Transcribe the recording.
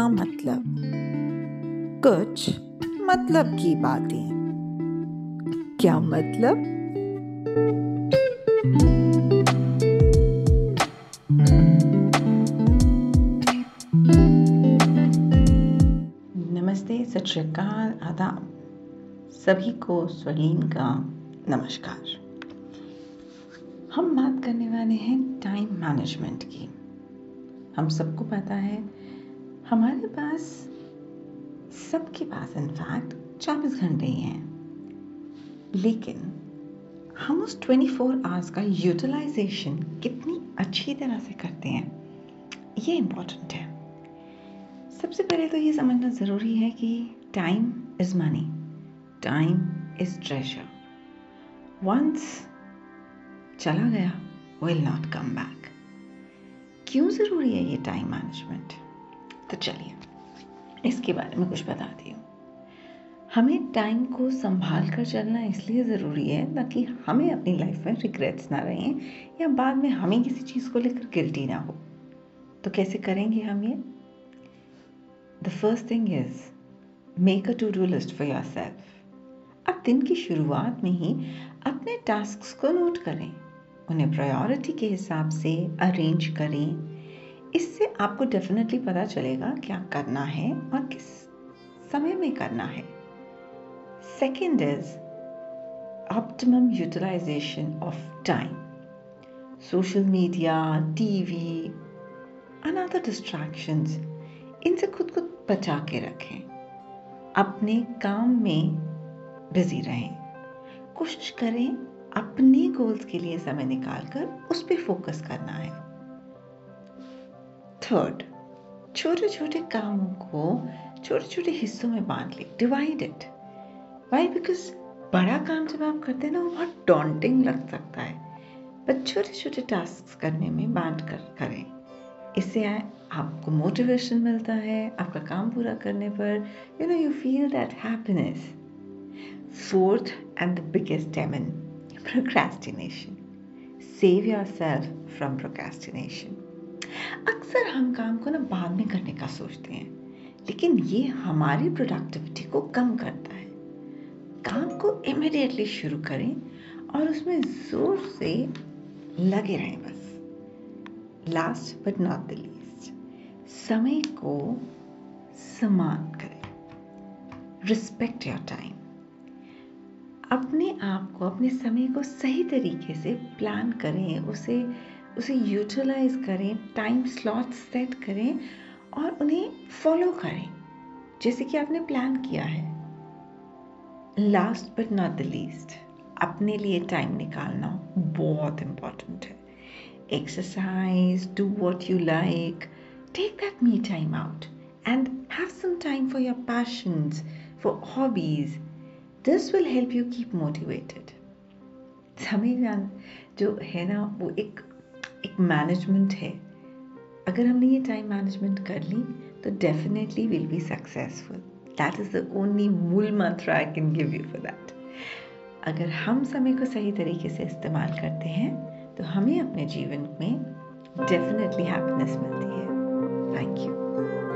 का मतलब? कुछ मतलब की बातें। क्या मतलब? नमस्ते, सत श्रीकाल आदाब। सभी को स्वलीन का नमस्कार। हम बात करने वाले हैं टाइम मैनेजमेंट की। हम सबको पता है हमारे पास सबके पास इनफैक्ट 24 घंटे ही हैं। लेकिन हम उस 24 फोर आवर्स का यूटिलाइजेशन कितनी अच्छी तरह से करते हैं, ये इम्पोर्टेंट है। सबसे पहले तो ये समझना ज़रूरी है कि time is money time is treasure once चला गया विल नॉट कम बैक क्यों ज़रूरी है ये टाइम मैनेजमेंट तो चलिए, इसके बारे में कुछ बताती हूँ। हमें टाइम को संभाल कर चलना इसलिए ज़रूरी है ताकि हमें अपनी लाइफ में रिग्रेट्स ना रहें या बाद में हमें किसी चीज़ को लेकर गिल्टी ना हो। तो कैसे करेंगे हम ये? The first thing is make a to do list for yourself अब दिन की शुरुआत में ही अपने टास्क को नोट करें। उन्हें प्रायोरिटी के हिसाब से अरेंज करें। इससे आपको डेफिनेटली पता चलेगा क्या करना है और किस समय में करना है। Second is optimum utilization of time social media TV another distractions इनसे खुद को बचा के रखें। अपने काम में बिज़ी रहें। कोशिश करें अपने गोल्स के लिए समय निकालकर उस पर फोकस करना है। थर्ड छोटे छोटे कामों को छोटे छोटे हिस्सों में बांट ले डिवाइड इट वाई बिकॉज़ बड़ा काम जब आप करते हैं ना, वो बहुत डॉन्टिंग लग सकता है। बट छोटे छोटे टास्क करने में बांट कर, करें। इससे आपको मोटिवेशन मिलता है, आपका काम पूरा करने पर you know you feel that happiness fourth and the biggest demon procrastination. Save yourself from procrastination. अक्सर हम काम को ना बाद में करने का सोचते हैं, लेकिन ये हमारी प्रोडक्टिविटी को कम करता है। काम को इमिडिएटली शुरू करें और उसमें ज़ोर से लगे रहें बस। Last but not the least समय को समान करें। रिस्पेक्ट योर टाइम अपने आप को, अपने समय को सही तरीके से प्लान करें, उसे उसे यूटिलाइज करें टाइम स्लॉट सेट करें और उन्हें फॉलो करें, जैसे कि आपने प्लान किया है। Last but not the least अपने लिए टाइम निकालना बहुत इंपॉर्टेंट है। Exercise do what you like take that me time out and have some time for your passions for hobbies this will help you keep motivated समय जान जो है ना, वो एक एक मैनेजमेंट है। अगर हमने ये टाइम मैनेजमेंट कर ली तो definitely will be successful that is the only मूल मंत्र I can give you for that अगर हम समय को सही तरीके से इस्तेमाल करते हैं तो हमें अपने जीवन में डेफिनेटली हैप्पीनेस मिलती है। Thank you